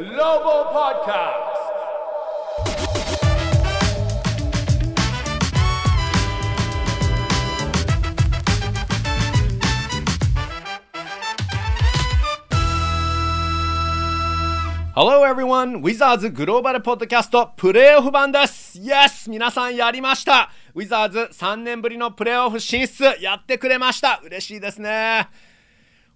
Global Podcast. Hello everyone! ウィザーズグローバルポッドキャストプレーオフ版です !Yes! 皆さんやりましたウィザーズ3年ぶりのプレーオフ進出やってくれました嬉しいですね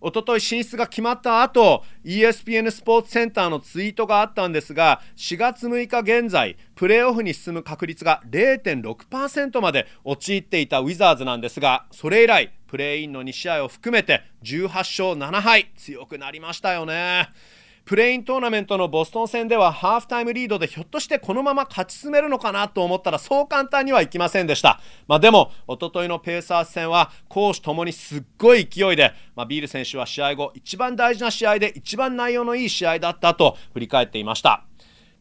おととい進出が決まった後 ESPN スポーツセンターのツイートがあったんですが4月6日現在プレーオフに進む確率が0.6%まで陥っていたウィザーズなんですがそれ以来プレーインの2試合を含めて18勝7敗強くなりましたよね。プレイントーナメントのボストン戦ではハーフタイムリードでひょっとしてこのまま勝ち進めるのかなと思ったらそう簡単にはいきませんでした。まあ、でも、おとといのペーサーズ戦は攻守ともにすっごい勢いで、まあ、ビール選手は試合後一番大事な試合で一番内容のいい試合だったと振り返っていました。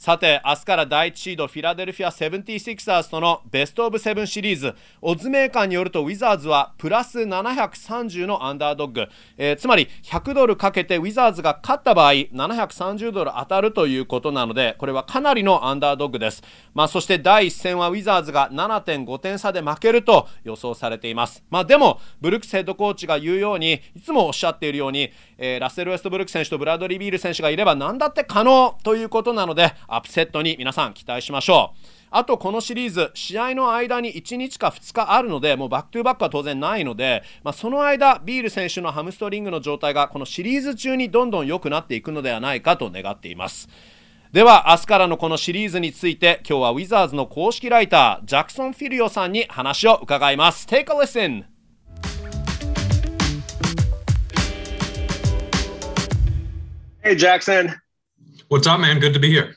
さて、明日から第1シードフィラデルフィア 76ers とのベストオブセブンシリーズ、オズメーカーによるとウィザーズはプラス730のアンダードッグ、えー、つまり100ドルかけてウィザーズが勝った場合、730ドル当たるということなので、これはかなりのアンダードッグです。まあ、そして第1戦はウィザーズが7.5点差で負けると予想されています。まあ、でも、ブルックスヘッドコーチが言うように、いつもおっしゃっているように、えー、ラッセル・ウェストブルック選手とブラッドリー・ビール選手がいれば何だって可能ということなので、アップセットに皆さん期待しましょう。あとこのシリーズ、試合の間に1日か2日あるので、もうバックトゥーバックは当然ないので、まあ、その間、ビール選手のハムストリングの状態がこのシリーズ中にどんどん良くなっていくのではないかと願っています。では、明日からのこのシリーズについて、今日はウィザーズの公式ライター、ジャクソン・フィリオさんに話を伺います。Take a listen! Hey, Jackson. What's up, man? Good to be here.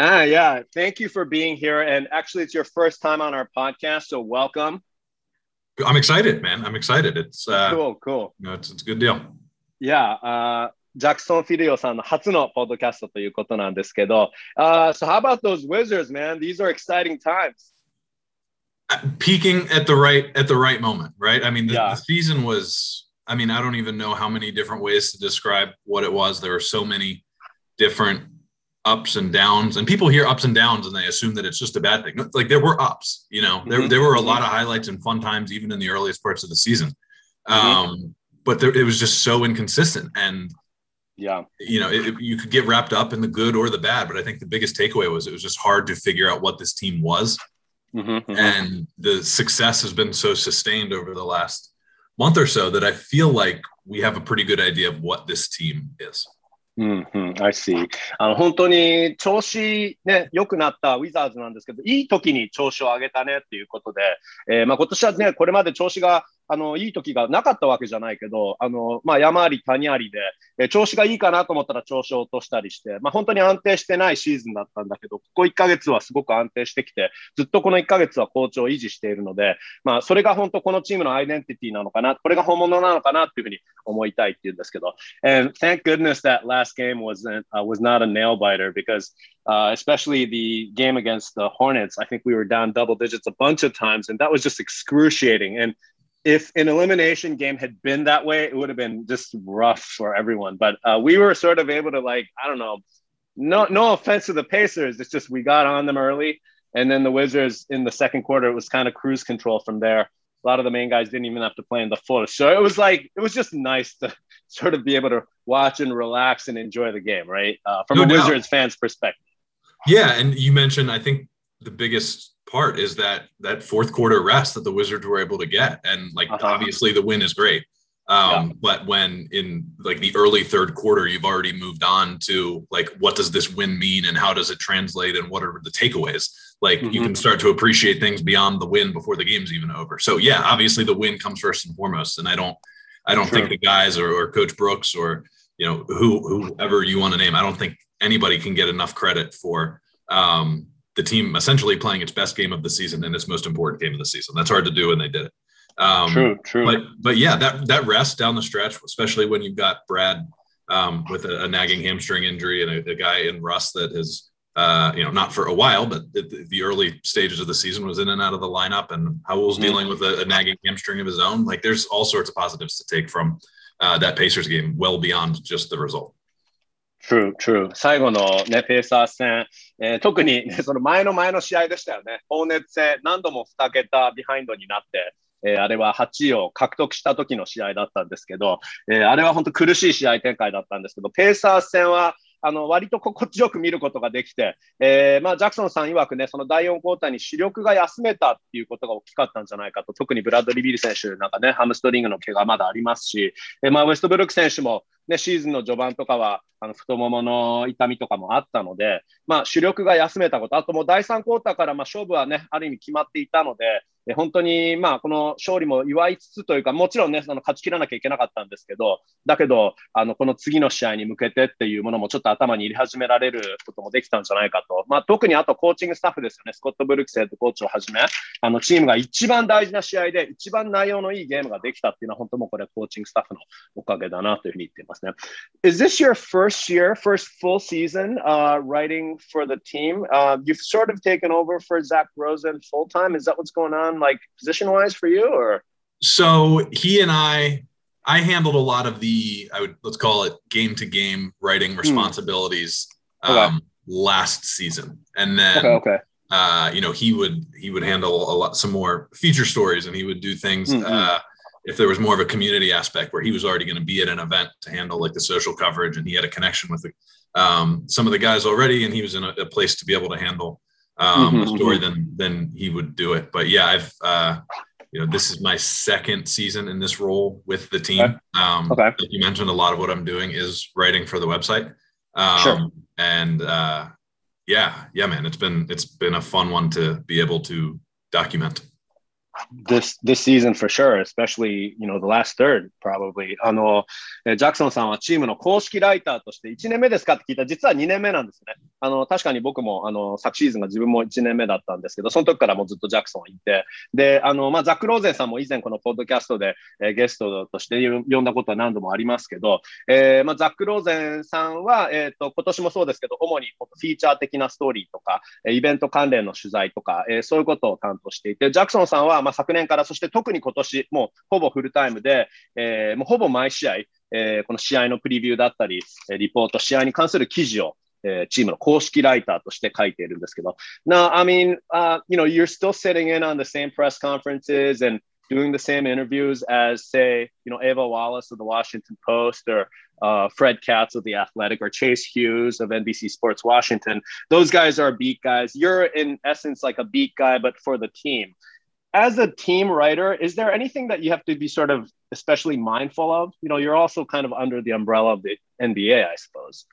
Ah, yeah. Thank you for being here. And actually, it's your first time on our podcast, so welcome. I'm excited, man. I'm excited. It's uh, cool, cool. You know, it's, it's a good deal. Yeah. Uh, ジャクソン・フィリオさんの初のポッドキャストということなんですけど、uh, so how about those Wizards, man? These are exciting times. Peaking at the right at the right moment, right? I mean, the, yeah. the season was. I mean, I don't even know how many different ways to describe what it was. There were so many different ups and downs and people hear ups and downs and they assume that it's just a bad thing. Like there were ups you know? There, mm-hmm. there were a lot of highlights and fun times even in the earliest parts of the season. Mm-hmm. um, but there, it was just so inconsistent and yeah. you know it, you could get wrapped up in the good or the bad but i think the biggest takeaway was it was just hard to figure out what this team was. Mm-hmm, mm-hmm. and the success has been so sustained over the last month or so that i feel like we have a pretty good idea of what this team is うんうん、I see. あの本当に調子ね、良くなったウィザーズなんですけど、いい時に調子を上げたねっていうことで、えー、まあ今年はね、これまで調子があの、いい時がなかったわけじゃないけど、あの、まあ、山あり谷ありで、え調子がいいかなと思ったら調子を落としたりして、まあ、本当に安定してないシーズンだったんだけど、ここ1ヶ月はすごく安定してきて、ずっとこの1ヶ月は好調を維持しているので、まあ、それが本当このチームのアイデンティティなのかな、これが本物なのかなっていうふうに思いたいっていうんですけど、and thank goodness that last game was, uh, was not a nail biter because Uh, especially the game against the Hornets. I think we were down double digits a bunch of times, and that was just excruciating. And if an elimination game had been that way, it would have been just rough for everyone. But uh, we were sort of able to like, I don't know, no no offense to the Pacers. It's just we got on them early, and then the Wizards in the second quarter it was kind of cruise control from there. A lot of the main guys didn't even have to play in the full. So it was like it was just nice to sort of be able to watch and relax and enjoy the game, right? Uh, from no a doubt. Wizards fans perspective. Yeah, and you mentioned I think the biggest part is that that fourth quarter rest that the Wizards were able to get, and like uh-huh. obviously the win is great. Um, yeah. But when in like the early third quarter, you've already moved on to like what does this win mean and how does it translate and what are the takeaways? Like mm-hmm. you can start to appreciate things beyond the win before the game's even over. So yeah, obviously the win comes first and foremost. And I don't I don't think the guys or, or Coach Brooks or you know who whoever you want to name, I don't think anybody can get enough credit for um, the team essentially playing its best game of the season and its most important game of the season. That's hard to do, and they did it. Um, true, true. But but yeah, that that rest down the stretch, especially when you've got Brad um, with a, a, nagging hamstring injury and a, a, guy in Russ that has uh, you know not for a while, but the, the, early stages of the season was in and out of the lineup, and Raul's mm-hmm. dealing with a, a, nagging hamstring of his own. Like there's all sorts of positives to take from uh, that Pacers game, well beyond just the result. True, true. 最後のね、ペーサー戦、えー、特に、ね、その前の前の試合でしたよね。放熱戦、何度も2桁ビハインドになって、えー、あれは8位を獲得した時の試合だったんですけど、えー、あれは本当苦しい試合展開だったんですけど、ペーサー戦は、あの、割と心地よく見ることができて、えー、まあ、ジャクソンさん曰くね、その第4クォーターに主力が休めたっていうことが大きかったんじゃないかと、特にブラッドリー・ビル選手なんかね、ハムストリングの怪我まだありますし、えー、まあ、ウェストブルック選手も、ね、シーズンの序盤とかは、あの太ももの痛みとかもあったので、まあ、主力が休めたこと、あともう第3クォーターからまあ勝負はね、ある意味決まっていたので、え本当に、まあ、この勝利も祝いつつというか、もちろんね、その勝ち切らなきゃいけなかったんですけど、だけど、あの、この次の試合に向けてっていうものもちょっと頭に入れ始められることもできたんじゃないかと。まあ、特にあとコーチングスタッフですよね。スコット・ブルクスヘッドコーチをはじめ、あの、チームが一番大事な試合で、一番内容のいいゲームができたっていうのは、本当もうこれコーチングスタッフのおかげだなというふうに言ってますね。Is this your first year, first full season uh, writing for the team? Uh, you've sort of taken over for Zach Rosen full time. Is that what's going on, like position wise for you, or? So he and I, I handled a lot of the, I would let's call it game to game writing hmm. responsibilities okay. um, last season, and then okay, okay. Uh, you know, he would he would handle a lot some more feature stories, and he would do things. Mm-hmm. Uh, if there was more of a community aspect where he was already going to be at an event to handle like the social coverage and he had a connection with the, um, some of the guys already and he was in a, a place to be able to handle um, mm-hmm, story mm-hmm. then then he would do it but yeah i've uh, you know this is my second season in this role with the team okay. Um, okay. like you mentioned a lot of what i'm doing is writing for the website um, sure. and uh, yeah yeah man it's been it's been a fun one to be able to document this this season for sure, especially you know the last third probably あのジャクソンさんはチームの公式ライターとして1年目ですかって聞いたら実は2年目なんですね。あの確かに僕もあの昨シーズンが自分も1年目だったんですけど、その時からもうずっとジャクソンいて、であのまあザックローゼンさんも以前このポッドキャストで、えー、ゲストとして呼んだことは何度もありますけど、えー、まあザックローゼンさんはえっ、ー、と今年もそうですけど、主にフィーチャー的なストーリーとかイベント関連の取材とか、えー、そういうことを担当していて、ジャクソンさんはまあ昨年から、そして特に今年、もうほぼフルタイムで、えー、もうほぼ毎試合、えー、この試合のプレビューだったり、リポート、試合に関する記事を、uh, Chima I mean, uh, you know, you're still sitting in on the same press conferences and doing the same interviews as, say, you know, Ava Wallace of the Washington Post or uh, Fred Katz of the Athletic or Chase Hughes of NBC Sports Washington. Those guys are beat guys. You're in essence like a beat guy, but for the team. As a team writer, is there anything that you have to be sort of especially mindful of? You know, you're also kind of under the umbrella of the NBA, I suppose.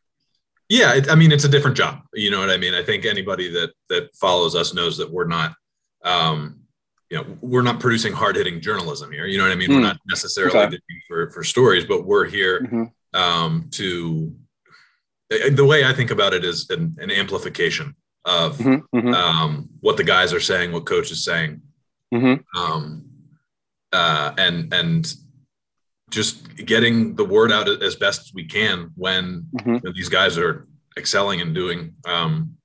Yeah, it, I mean, it's a different job. You know what I mean? I think anybody that that follows us knows that we're not, um, you know, we're not producing hard hitting journalism here. You know what I mean? Mm. We're hmm. not necessarily okay. for for stories, but we're here mm-hmm. um, to. The way I think about it is an, an amplification of mm-hmm. Mm-hmm. Um, what the guys are saying, what coach is saying, Mm-hmm. Um, uh, and and just getting the word out as best as we can when mm-hmm. you know, these guys are excelling and doing um,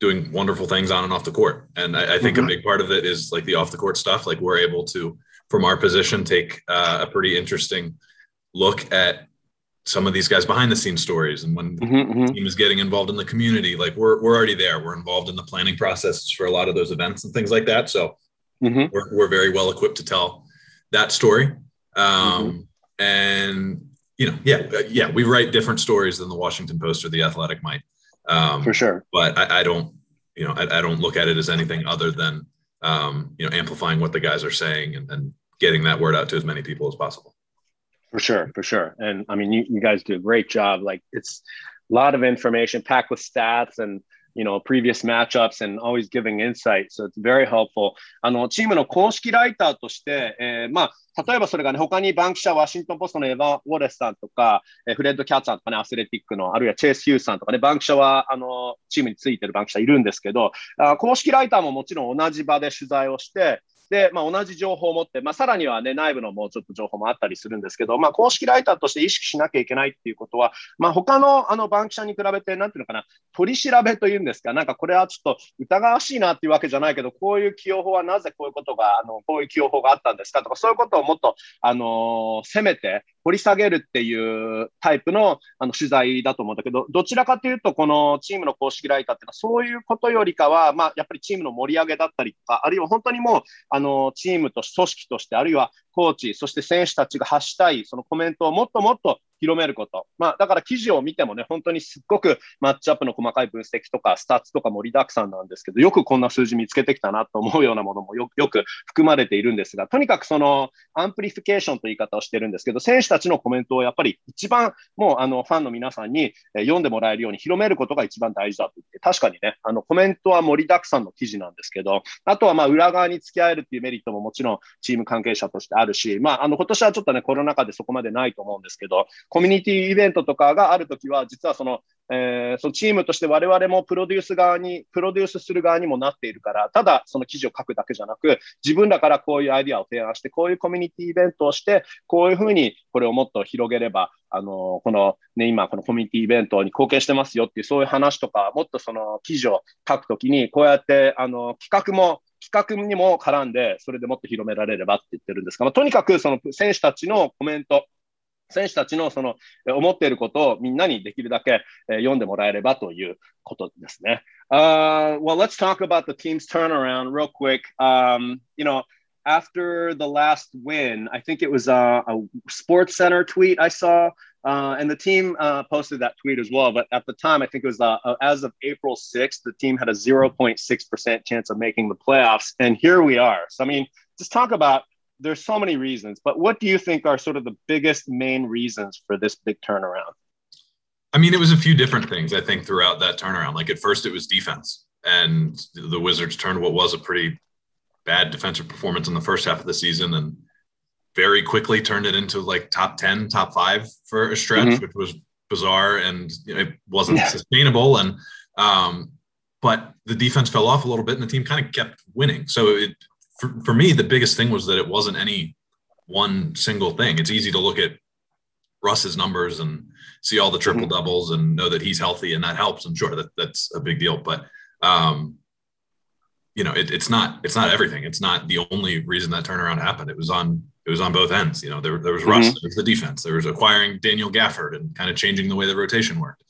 doing wonderful things on and off the court. And I, I think mm-hmm. a big part of it is like the off the court stuff. Like we're able to, from our position, take uh, a pretty interesting look at some of these guys behind the scenes stories and when mm-hmm, the mm-hmm. team is getting involved in the community like we're, we're already there we're involved in the planning processes for a lot of those events and things like that so mm-hmm. we're, we're very well equipped to tell that story. Um, mm-hmm. And you know, yeah, uh, yeah, we write different stories than the Washington Post or the Athletic might. Um, For sure. But I, I don't, you know, I, I, don't look at it as anything other than, um, you know, amplifying what the guys are saying and, and getting that word out to as many people as possible. For sure, for sure. And I mean, you, you guys do a great job. Like it's a lot of information packed with stats and you know, previous matchups and always giving insight. So it's very helpful. あの、チームの公式ライターとして、えー、まあ、例えばそれがね、他にバンキシャ、ワシントンポストのエヴァ・ウォレスさんとか、えー、フレッド・キャッツさんとかね、アスレティックの、あるいはチェイス・ヒューさんとかね、バンキシャは、あの、チームについてるバンキシャいるんですけど、あ公式ライターももちろん同じ場で取材をして、で、まあ、同じ情報を持って、まあ、さらにはね、内部のもうちょっと情報もあったりするんですけど、まあ、公式ライターとして意識しなきゃいけないっていうことは、まあ、他のあのバンキシャに比べて、なんていうのかな、取り調べというんですか、なんかこれはちょっと疑わしいなっていうわけじゃないけど、こういう起用法はなぜこういうことが、あのこういう起用法があったんですか？とか、そういうことをもっと、あのー、攻めて、掘り下げるっていうタイプのあの取材だと思うんだけど、どちらかというと、このチームの公式ライターっていうのは、そういうことよりかは、まあ、やっぱりチームの盛り上げだったりとか、あるいは本当にもう、あの、のチームと組織として、あるいはコーチ、そして選手たちが発したい、そのコメントをもっともっと広めること。まあ、だから記事を見てもね、本当にすっごくマッチアップの細かい分析とか、スタッツとか盛りだくさんなんですけど、よくこんな数字見つけてきたなと思うようなものもよく含まれているんですが、とにかくそのアンプリフィケーションという言い方をしてるんですけど、選手たちのコメントをやっぱり一番もうあのファンの皆さんに読んでもらえるように広めることが一番大事だと言って、確かにね、あのコメントは盛りだくさんの記事なんですけど、あとはまあ裏側に付き合えるっていうメリットももちろんチーム関係者としてあるし、まあ、あの今年はちょっとね、コロナ禍でそこまでないと思うんですけど、コミュニティイベントとかがあるときは、実はその、えー、そのチームとして我々もプロデュース側に、プロデュースする側にもなっているから、ただその記事を書くだけじゃなく、自分らからこういうアイディアを提案して、こういうコミュニティイベントをして、こういうふうにこれをもっと広げれば、あの、このね、今このコミュニティイベントに貢献してますよっていう、そういう話とか、もっとその記事を書くときに、こうやって、あの、企画も企画にも絡んで、それでもっと広められればって言ってるんですが、まあ、とにかくその選手たちのコメント、選手たちのその思っていることをみんなにできるだけ読んでもらえればということですね。Uh, well, let's talk about the team's turnaround real quick. Um, you know, after the last win, I think it was a, a Sports Center tweet I saw Uh, and the team uh, posted that tweet as well. But at the time, I think it was uh, uh as of April 6th, the team had a 0.6% chance of making the playoffs. And here we are. So, I mean, just talk about there's so many reasons, but what do you think are sort of the biggest main reasons for this big turnaround? I mean, it was a few different things, I think, throughout that turnaround. Like at first, it was defense, and the Wizards turned what was a pretty bad defensive performance in the first half of the season and very quickly turned it into like top 10, top five for a stretch, mm-hmm. which was bizarre and you know, it wasn't yeah. sustainable. And, um, but the defense fell off a little bit and the team kind of kept winning. So it, for, for me, the biggest thing was that it wasn't any one single thing. It's easy to look at Russ's numbers and see all the triple mm-hmm. doubles and know that he's healthy and that helps. I'm sure that that's a big deal, but, um, you know, it, it's not, it's not everything. It's not the only reason that turnaround happened. It was on it was on both ends. You know, there, there was Russ, mm-hmm. there was the defense, there was acquiring Daniel Gafford and kind of changing the way the rotation worked.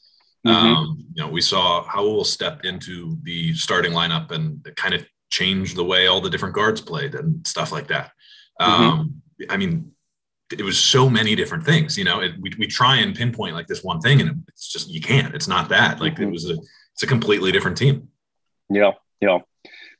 Mm-hmm. Um, you know, we saw Raul step into the starting lineup and kind of change the way all the different guards played and stuff like that. Mm-hmm. Um, I mean, it was so many different things. You know, it, we we try and pinpoint like this one thing, and it's just you can't. It's not that. Like it mm-hmm. was a it's a completely different team. Yeah, yeah.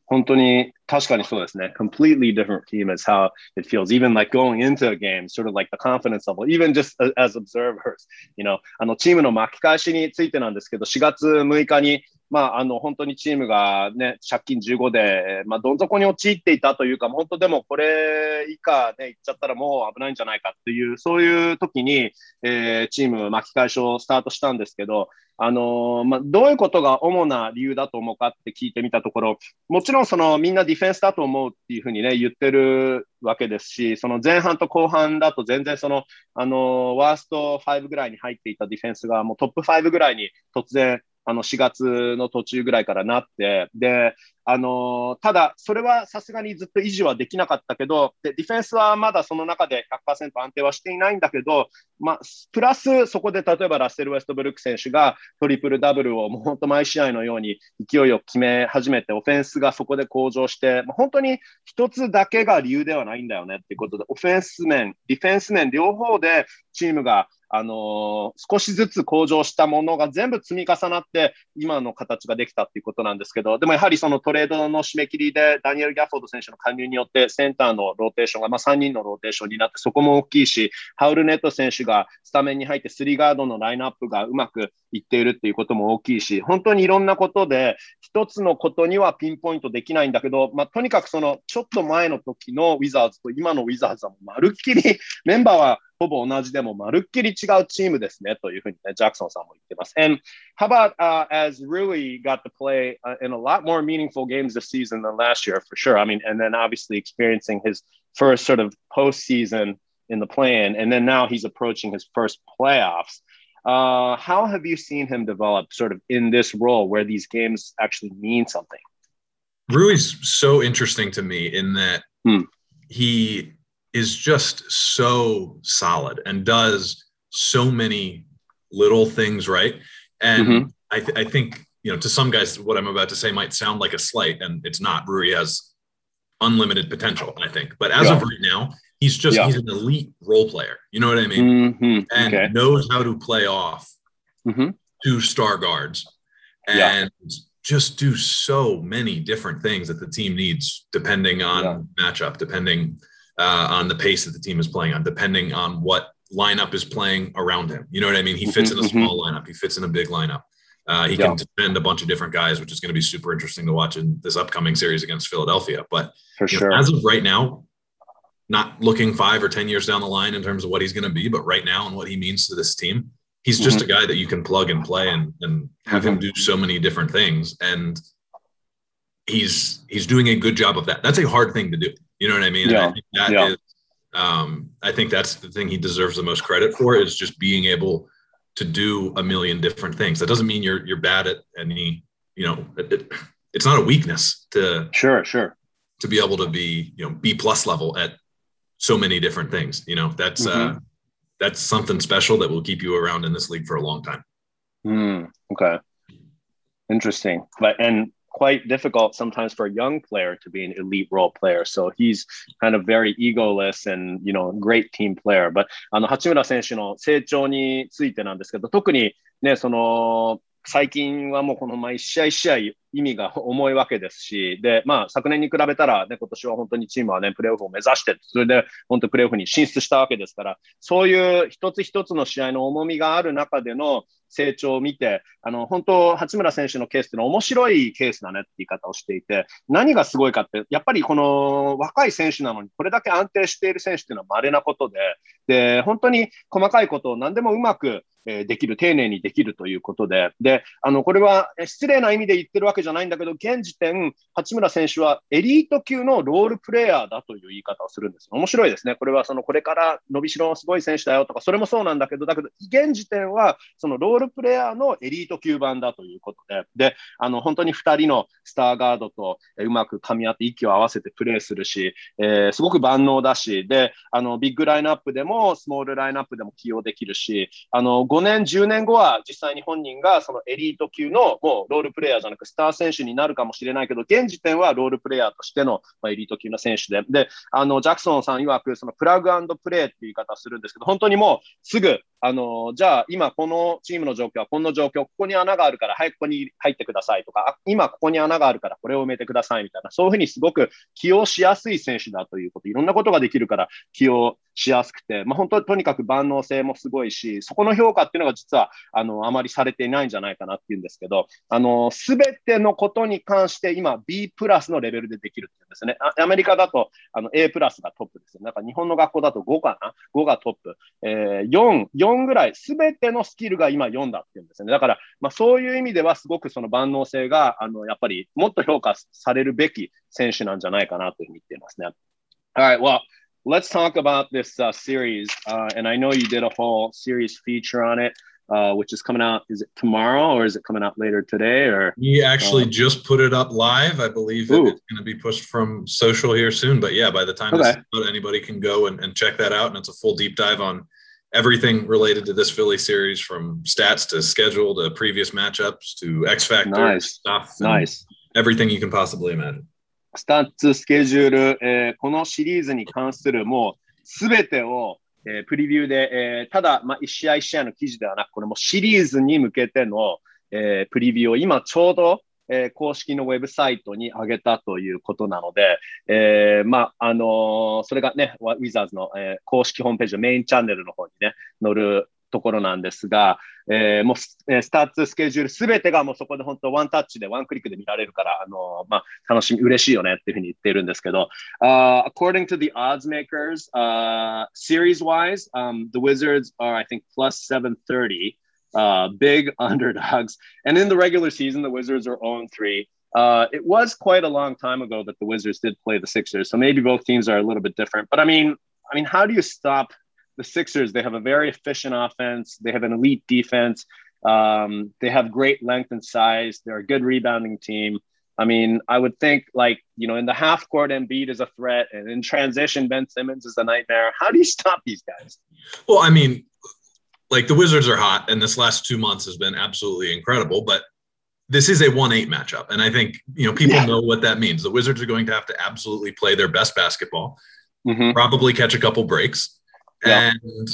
本当に確かにそうですね。Completely different team is how it feels. Even like going into a game, sort of like the confidence level, even just as observers, you know, あのチームの巻き返しについてなんですけど、4月6日に まあ、あの、本当にチームがね、借金15で、まあ、どん底に陥っていたというか、本当でもこれ以下ね、いっちゃったらもう危ないんじゃないかっていう、そういう時に、えー、チーム巻き返しをスタートしたんですけど、あのー、まあ、どういうことが主な理由だと思うかって聞いてみたところ、もちろんそのみんなディフェンスだと思うっていうふうにね、言ってるわけですし、その前半と後半だと全然その、あのー、ワースト5ぐらいに入っていたディフェンスがもうトップ5ぐらいに突然あの4月の途中ぐらいからなって、で、あのただ、それはさすがにずっと維持はできなかったけどで、ディフェンスはまだその中で100%安定はしていないんだけど、まあ、プラスそこで例えばラッセル・ウェストブルック選手がトリプルダブルをもう本当毎試合のように勢いを決め始めて、オフェンスがそこで向上して、まあ、本当に一つだけが理由ではないんだよねっていうことで、オフェンス面、ディフェンス面両方でチームがあの、少しずつ向上したものが全部積み重なって、今の形ができたっていうことなんですけど、でもやはりそのトレードの締め切りで、ダニエル・ギャフォード選手の加入によって、センターのローテーションが、まあ、3人のローテーションになって、そこも大きいし、ハウルネット選手がスタメンに入って、スリーガードのラインナップがうまくいっているっていうことも大きいし、本当にいろんなことで、一つのことにはピンポイントできないんだけど、まあ、とにかくその、ちょっと前の時のウィザーズと今のウィザーズはまるっきり、メンバーはほぼ同じでもまるっきり違うチームですねというふうにね、ジャクソンさんも言ってます。And how about、uh, as Rui got to play uh, in a lot more meaningful games this season than last year, for sure. I mean, and then obviously experiencing his first sort of postseason in the play-in, and then now he's approaching his first playoffs. Uh, how have you seen him develop sort of in this role where these games actually mean something? Rui's so interesting to me in that hmm. he is just so solid and does so many little things right. And mm-hmm. I, th- I think you know to some guys what I'm about to say might sound like a slight, and it's not. Rui has unlimited potential, I think. But as yeah. of right now, he's just yeah. he's an elite role player. You know what I mean? Mm-hmm. And okay. knows how to play off mm-hmm. two star guards and yeah. just do so many different things that the team needs, depending on matchup, depending uh, on the pace that the team is playing on, depending on what lineup is playing around him. You know what I mean? He fits mm-hmm. in a mm-hmm. small lineup. He fits in a big lineup. Uh, he yeah. can defend a bunch of different guys, which is going to be super interesting to watch in this upcoming series against Philadelphia. But sure, know, as of right now, not looking five or ten years down the line in terms of what he's going to be, but right now and what he means to this team, he's just mm-hmm. a guy that you can plug and play and, and have him mm-hmm. do so many different things. And he's he's doing a good job of that. That's a hard thing to do. You know what I mean? Yeah. I that yeah. is, um, I think that's the thing he deserves the most credit for is just being able to do a million different things. That doesn't mean you're you're bad at any. You know, it, it, it's not a weakness to sure, sure to be able to be you know B plus level at so many different things. You know, that's mm-hmm. uh, that's something special that will keep you around in this league for a long time. Mm, okay, interesting. But and quite difficult sometimes for a young player to be an elite role player. So he's kind of very egoless and, you know, great team player. But あの、八村選手の成長についてなんですけど、特にね、その、最近はもうこの毎試合試合 意味が重いわけですし、で、まあ昨年に比べたらね、今年は本当にチームはね、プレーオフを目指して、それで本当にプレーオフに進出したわけですから、そういう一つ一つの試合の重みがある中での成長を見て、あの、本当、八村選手のケースっていうのは面白いケースだねって言い方をしていて、何がすごいかって、やっぱりこの若い選手なのに、これだけ安定している選手っていうのは稀なことで、で、本当に細かいことを何でもうまくできる、丁寧にできるということで、で、あの、これは失礼な意味で言ってるわけじゃないんだけど、現時点、八村選手はエリート級のロールプレイヤーだという言い方をするんです。面白いですね。これはその、これから伸びしろのすごい選手だよとか、それもそうなんだけど、だけど、現時点は、そのロールプレイヤーのエリート級版だということで、で、あの、本当に2人のスターガードとうまく噛み合って息を合わせてプレーするし、えー、すごく万能だし、で、あの、ビッグラインナップでも、スモールラインナップでも起用できるし、あの、5年、10年後は実際に本人がそのエリート級のもうロールプレイヤーじゃなくスター選手になるかもしれないけど、現時点はロールプレイヤーとしての、まエリート級の選手で、で、あの、ジャクソンさん曰くそのプラグプレーっていう言い方するんですけど、本当にもうすぐあの、じゃあ今このチームの状況はこの状況、ここに穴があるから早くここに入ってくださいとか、今ここに穴があるからこれを埋めてくださいみたいな、そういうふうにすごく起用しやすい選手だということ、いろんなことができるから起用しやすくて、まあ、本当とにかく万能性もすごいし、そこの評価っていうのが実はあのあまりされていないんじゃないかなっていうんですけど、あの、すべてのことに関して今 B プラスのレベルでできるっていうんですね。アメリカだとあの A プラスがトップですよ。なんか日本の学校だと5かな ?5 がトップ。えー、4、4ぐらい、すべてのスキルが今読んだっていうんですね。だから、まあ、そういう意味ではすごくその万能性が、あの、やっぱりもっと評価されるべき選手なんじゃないかなというふうに言っていますね。Alright, well, let's talk about this uh, series. Uh, and I know you did a whole series feature on it. Uh, which is coming out. Is it tomorrow or is it coming out later today? Or we actually uh, just put it up live. I believe it, it's going to be pushed from social here soon. But yeah, by the time okay. out, anybody can go and, and check that out, and it's a full deep dive on everything related to this Philly series from stats to schedule to previous matchups to X Factor nice. stuff. Nice. Everything you can possibly imagine. スタッツ、スケジュール、えー、このシリーズに関するもうすべてを、 えー、プリビューで、えー、ただ、まあ、1試合1試合の記事ではなく、これもシリーズに向けての、えー、プリビューを今ちょうど、えー、公式のウェブサイトに上げたということなので、えー、まあ、あの、それがね、ウィザーズの、えー、公式ホームページのメインチャンネルの方にね、載るところなんですが、えー、もうススタッツスケジュールすべてがもうそこで本当ワンタッチでワンクリックで見られるから、あのー、まあ、楽しみ、嬉しいよねっていうふうに言ってるんですけど、uh, according to the odds makers, uh, series wise, um, the Wizards are, I think, plus 730. uh, big underdogs. And in the regular season, the Wizards are 0 3. Uh, it was quite a long time ago that the Wizards did play the Sixers, so maybe both teams are a little bit different. But I mean, I mean, how do you stop the Sixers? They have a very efficient offense. They have an elite defense. Um, they have great length and size. They're a good rebounding team. I mean, I would think like, you know, in the half court, Embiid is a threat, and in transition, Ben Simmons is a nightmare. How do you stop these guys? Well, I mean, like the Wizards are hot, and this last two months has been absolutely incredible, but this is a 1-8 matchup and i think you know people yeah. know what that means the wizards are going to have to absolutely play their best basketball mm-hmm. probably catch a couple breaks yeah. and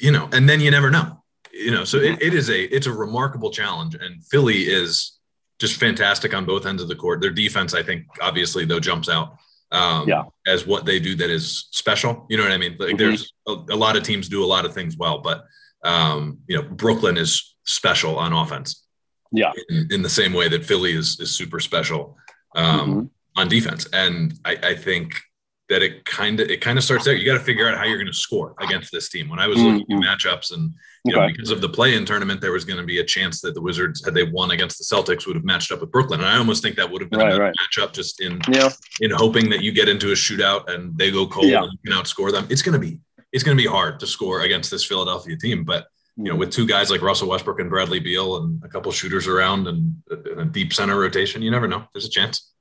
you know and then you never know you know so it, it is a it's a remarkable challenge and philly is just fantastic on both ends of the court their defense i think obviously though jumps out um, yeah. as what they do that is special you know what i mean like mm-hmm. there's a, a, lot of teams do a lot of things well but um, you know brooklyn is special on offense yeah in, in the same way that philly is is super special um, mm-hmm. on defense and I, I think that it kind of it kind of starts out. You got to figure out how you're going to score against this team. When I was mm-hmm. looking at matchups, and you okay. know, because of the play-in tournament, there was going to be a chance that the Wizards, had they won against the Celtics, would have matched up with Brooklyn. And I almost think that would have been right, a right. matchup just in yeah. in hoping that you get into a shootout and they go cold yeah. and you can outscore them. It's going to be it's going to be hard to score against this Philadelphia team, but you know, mm-hmm. with two guys like Russell Westbrook and Bradley Beal and a couple shooters around and a, a deep center rotation, you never know. There's a chance.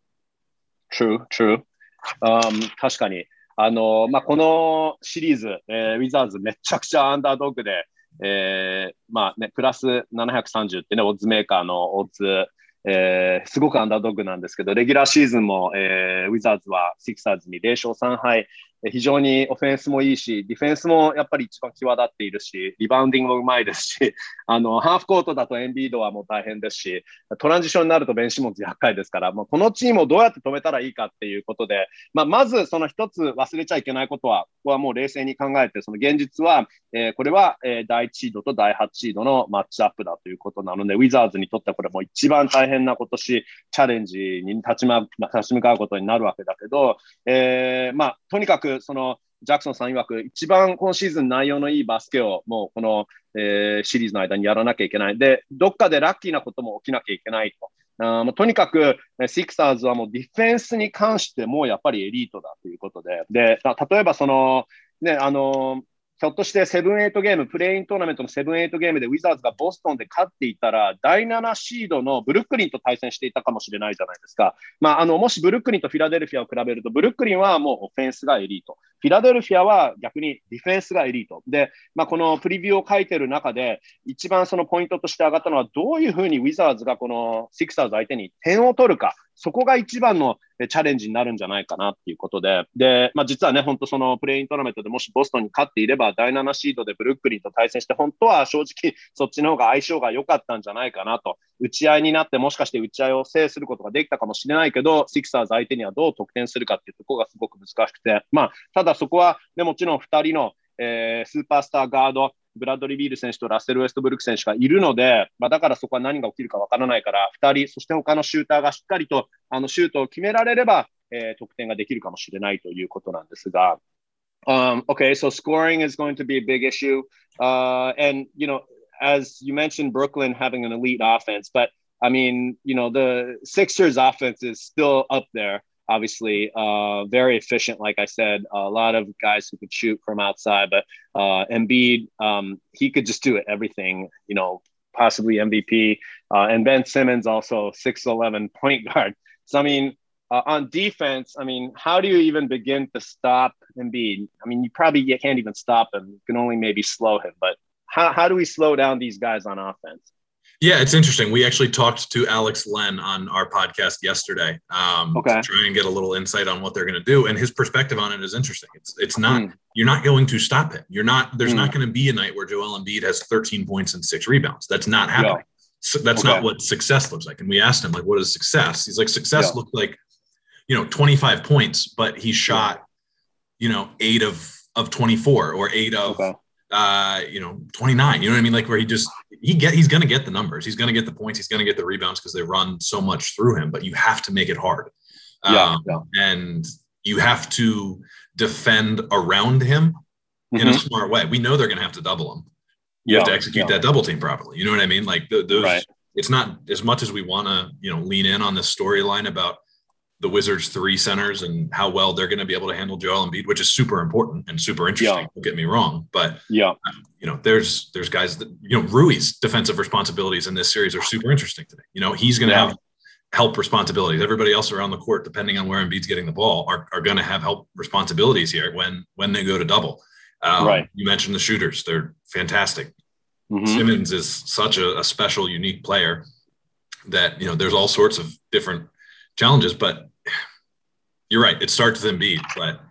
True, true. 確かに。あの、まあ、このシリーズ、えー、ウィザーズめちゃくちゃアンダードッグで、えー、まあね、プラス730ってね、オッズメーカーのオッズ、えー、すごくアンダードッグなんですけど、レギュラーシーズンも、えー、ウィザーズはシクサーズに0勝3敗、非常にオフェンスもいいし、ディフェンスもやっぱり一番際立っているし、リバウンディングもうまいですし、あの、ハーフコートだとエンビードはもう大変ですし、トランジションになるとベンシモンズ厄介ですから、まあ、このチームをどうやって止めたらいいかっていうことで、まあ、まずその一つ忘れちゃいけないことは、ここはもう冷静に考えて、その現実は、えー、これは、えー、第1シードと第8シードのマッチアップだということなので、ウィザーズにとってはこれもう一番大変な今年、チャレンジに立ち,、ま、立ち向かうことになるわけだけど、えー、まあ、とにかくその、ジャクソンさん曰く、一番今シーズン内容のいいバスケをもうこの、えー、シリーズの間にやらなきゃいけない。で、どっかでラッキーなことも起きなきゃいけないと。あとにかく、シクサーズはもうディフェンスに関してもやっぱりエリートだということで、で、例えばその、ね、あの、ひょっとしてセブンエイトゲーム、プレイントーナメントのセブンエイトゲームでウィザーズがボストンで勝っていたら、第7シードのブルックリンと対戦していたかもしれないじゃないですか。まあ、あの、もしブルックリンとフィラデルフィアを比べると、ブルックリンはもうオフェンスがエリート。フィラデルフィアは逆にディフェンスがエリート。で、まあ、このプリビューを書いてる中で、一番そのポイントとして上がったのは、どういうふうにウィザーズがこのシクサーズ相手に点を取るか。そこが一番のチャレンジになるんじゃないかなっていうことで、で、まあ、実はね、本当そのプレイントーナメントでもしボストンに勝っていれば、第7シードでブルックリンと対戦して、本当は正直そっちの方が相性が良かったんじゃないかなと。打ち合いになって、もしかして打ち合いを制することができたかもしれないけど、シクサーズ相手にはどう得点するかっていうところがすごく難しくて、まあ、ただそこは、ね、もちろん2人の、えー、スーパースターガード、ブラッドリー・ビール選手とラッセル・ウェストブルック選手がいるので、まあ、だからそこは何が起きるかわからないから、2人、そして他のシューターがしっかりとあのシュートを決められれば、えー、得点ができるかもしれないということなんですが。Um, okay, so scoring is going to be a big issue. Uh, and, you know, as you mentioned, Brooklyn having an elite offense, but I mean, you know, the Sixers offense is still up there obviously uh, very efficient. Like I said, a lot of guys who could shoot from outside, but uh, Embiid, um, he could just do it everything. You know, possibly MVP. Uh, and Ben Simmons also six eleven point guard. So I mean, uh, on defense, I mean, how do you even begin to stop Embiid? I mean, you probably you can't even stop him. You can only maybe slow him. But how how do we slow down these guys on offense? Yeah, it's interesting. We actually talked to Alex Len on our podcast yesterday um, okay. to try and get a little insight on what they're going to do, and his perspective on it is interesting. It's it's not mm. you're not going to stop him. You're not. There's mm. not going to be a night where Joel Embiid has 13 points and six rebounds. That's not happening. Yeah. So that's okay. not what success looks like. And we asked him like, what is success? He's like, success yeah. looked like, you know, 25 points, but he shot, you know, eight of of 24 or eight of okay uh, you know, 29. You know what I mean? Like where he just he get he's gonna get the numbers, he's gonna get the points, he's gonna get the rebounds because they run so much through him. But you have to make it hard, yeah, um, yeah. and you have to defend around him mm-hmm. in a mm-hmm. smart way. We know they're gonna have to double him. You yeah, have to execute that double team properly. You know what I mean? Like those. Right. It's not as much as we want to, you know, lean in on this storyline about the Wizards' three centers and how well they're going to be able to handle Joel Embiid, which is super important and super interesting. Yeah. Don't get me wrong, but yeah, um, you know, there's there's guys that you know Rui's defensive responsibilities in this series are super interesting today. You know, he's going to yeah. have help responsibilities. Everybody else around the court, depending on where Embiid's getting the ball, are, are going to have help responsibilities here when when they go to double. Um, right. You mentioned the shooters; they're fantastic. Mm-hmm. Simmons is such a, a, special, unique player that you know there's all sorts of different challenges. But you're right; it starts with Embiid, but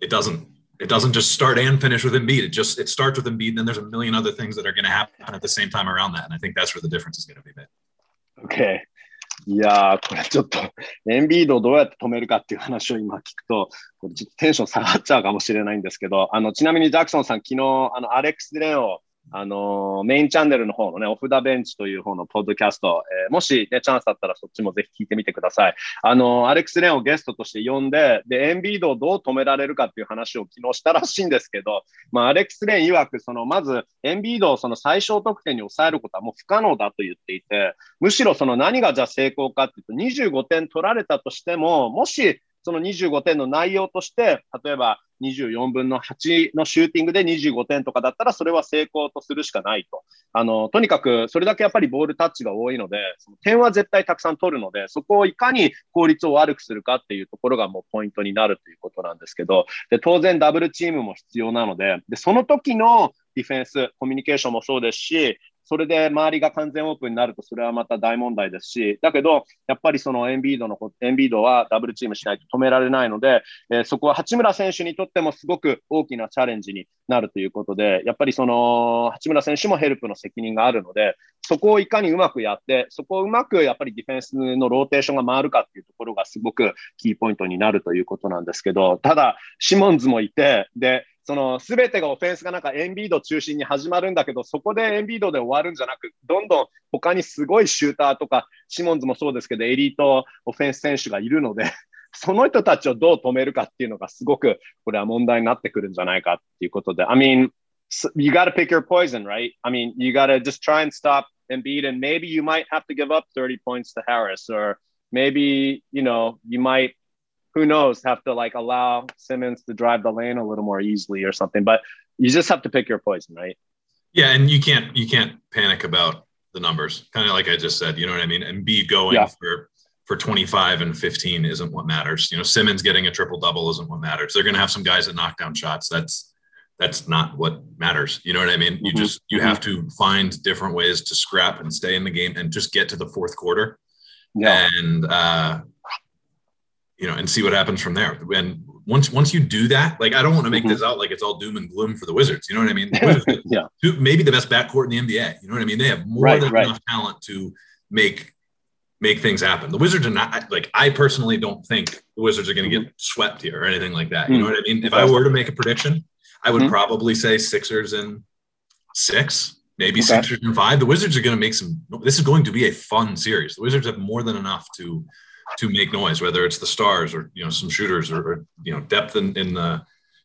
it doesn't. It doesn't just start and finish with Embiid. It just it starts with Embiid, and then there's a million other things that are going to happen at the same time around that. And I think that's where the difference is going to be made. Okay. いやー、これちょっと、エンビードをどうやって止めるかっていう話を今聞くと、これちょっとテンション下がっちゃうかもしれないんですけど、あの、ちなみにジャクソンさん、昨日、あの、アレックス・レンをあの、メインチャンネルの方のね、オフダベンチという方のポッドキャスト、えー、もしね、チャンスあったらそっちもぜひ聞いてみてください。あの、アレックス・レンをゲストとして呼んで、で、エンビードをどう止められるかっていう話を昨日したらしいんですけど、まあ、アレックス・レン曰く、その、まず、エンビードをその最小得点に抑えることはもう不可能だと言っていて、むしろその何がじゃあ成功かっていうと、25点取られたとしても、もし、その25点の内容として、例えば24分の8のシューティングで25点とかだったら、それは成功とするしかないと。あの、とにかく、それだけやっぱりボールタッチが多いので、その点は絶対たくさん取るので、そこをいかに効率を悪くするかっていうところがもうポイントになるということなんですけど、で、当然ダブルチームも必要なので、で、その時のディフェンス、コミュニケーションもそうですし、それで周りが完全オープンになると、それはまた大問題ですし、だけど、やっぱりそのエンビードの、エンビードはダブルチームしないと止められないので、えー、そこは八村選手にとってもすごく大きなチャレンジになるということで、やっぱりその八村選手もヘルプの責任があるので、そこをいかにうまくやって、そこをうまくやっぱりディフェンスのローテーションが回るかっていうところがすごくキーポイントになるということなんですけど、ただ、シモンズもいて、で、その全てがオフェンスがなんかエンビード中心に始まるんだけど、そこでエンビードで終わるんじゃなく、どんどん他にすごいシューターとか、シモンズもそうですけど、エリートオフェンス選手がいるので、その人たちをどう止めるかっていうのがすごくこれは問題になってくるんじゃないかっていうことで、I mean, you got to pick your poison, right? I mean, you got to just try and stop Embiid, and maybe you might have to give up 30 points to Harris, or maybe, you know, you might who knows, have to like allow Simmons to drive the lane a little more easily or something. But you just have to pick your poison, right? Yeah, and you can't you can't panic about the numbers. Kind of like I just said, you know what I mean? And be going yeah. for for 25 and 15 isn't what matters. You know, Simmons getting a triple double isn't what matters. They're going to have some guys that knock down shots. That's that's not what matters. You know what I mean? You mm-hmm. just you mm-hmm. have to find different ways to scrap and stay in the game and just get to the fourth quarter. Yeah. And uh, you know, and see what happens from there. And once once you do that, like I don't want to make mm-hmm. this out like it's all doom and gloom for the Wizards. You know what I mean? yeah. Maybe the best backcourt in the NBA. You know what I mean? They have more right, than right. enough talent to make make things happen. The Wizards are not like I personally don't think the Wizards are going to get mm-hmm. swept here or anything like that. You mm-hmm. know what I mean? If I were to make a prediction, I would mm-hmm. probably say Sixers in six, maybe okay. Sixers in five. The Wizards are going to make some. This is going to be a fun series. The Wizards have more than enough to to make noise, whether it's the stars or you know some shooters or, or you know depth in, in the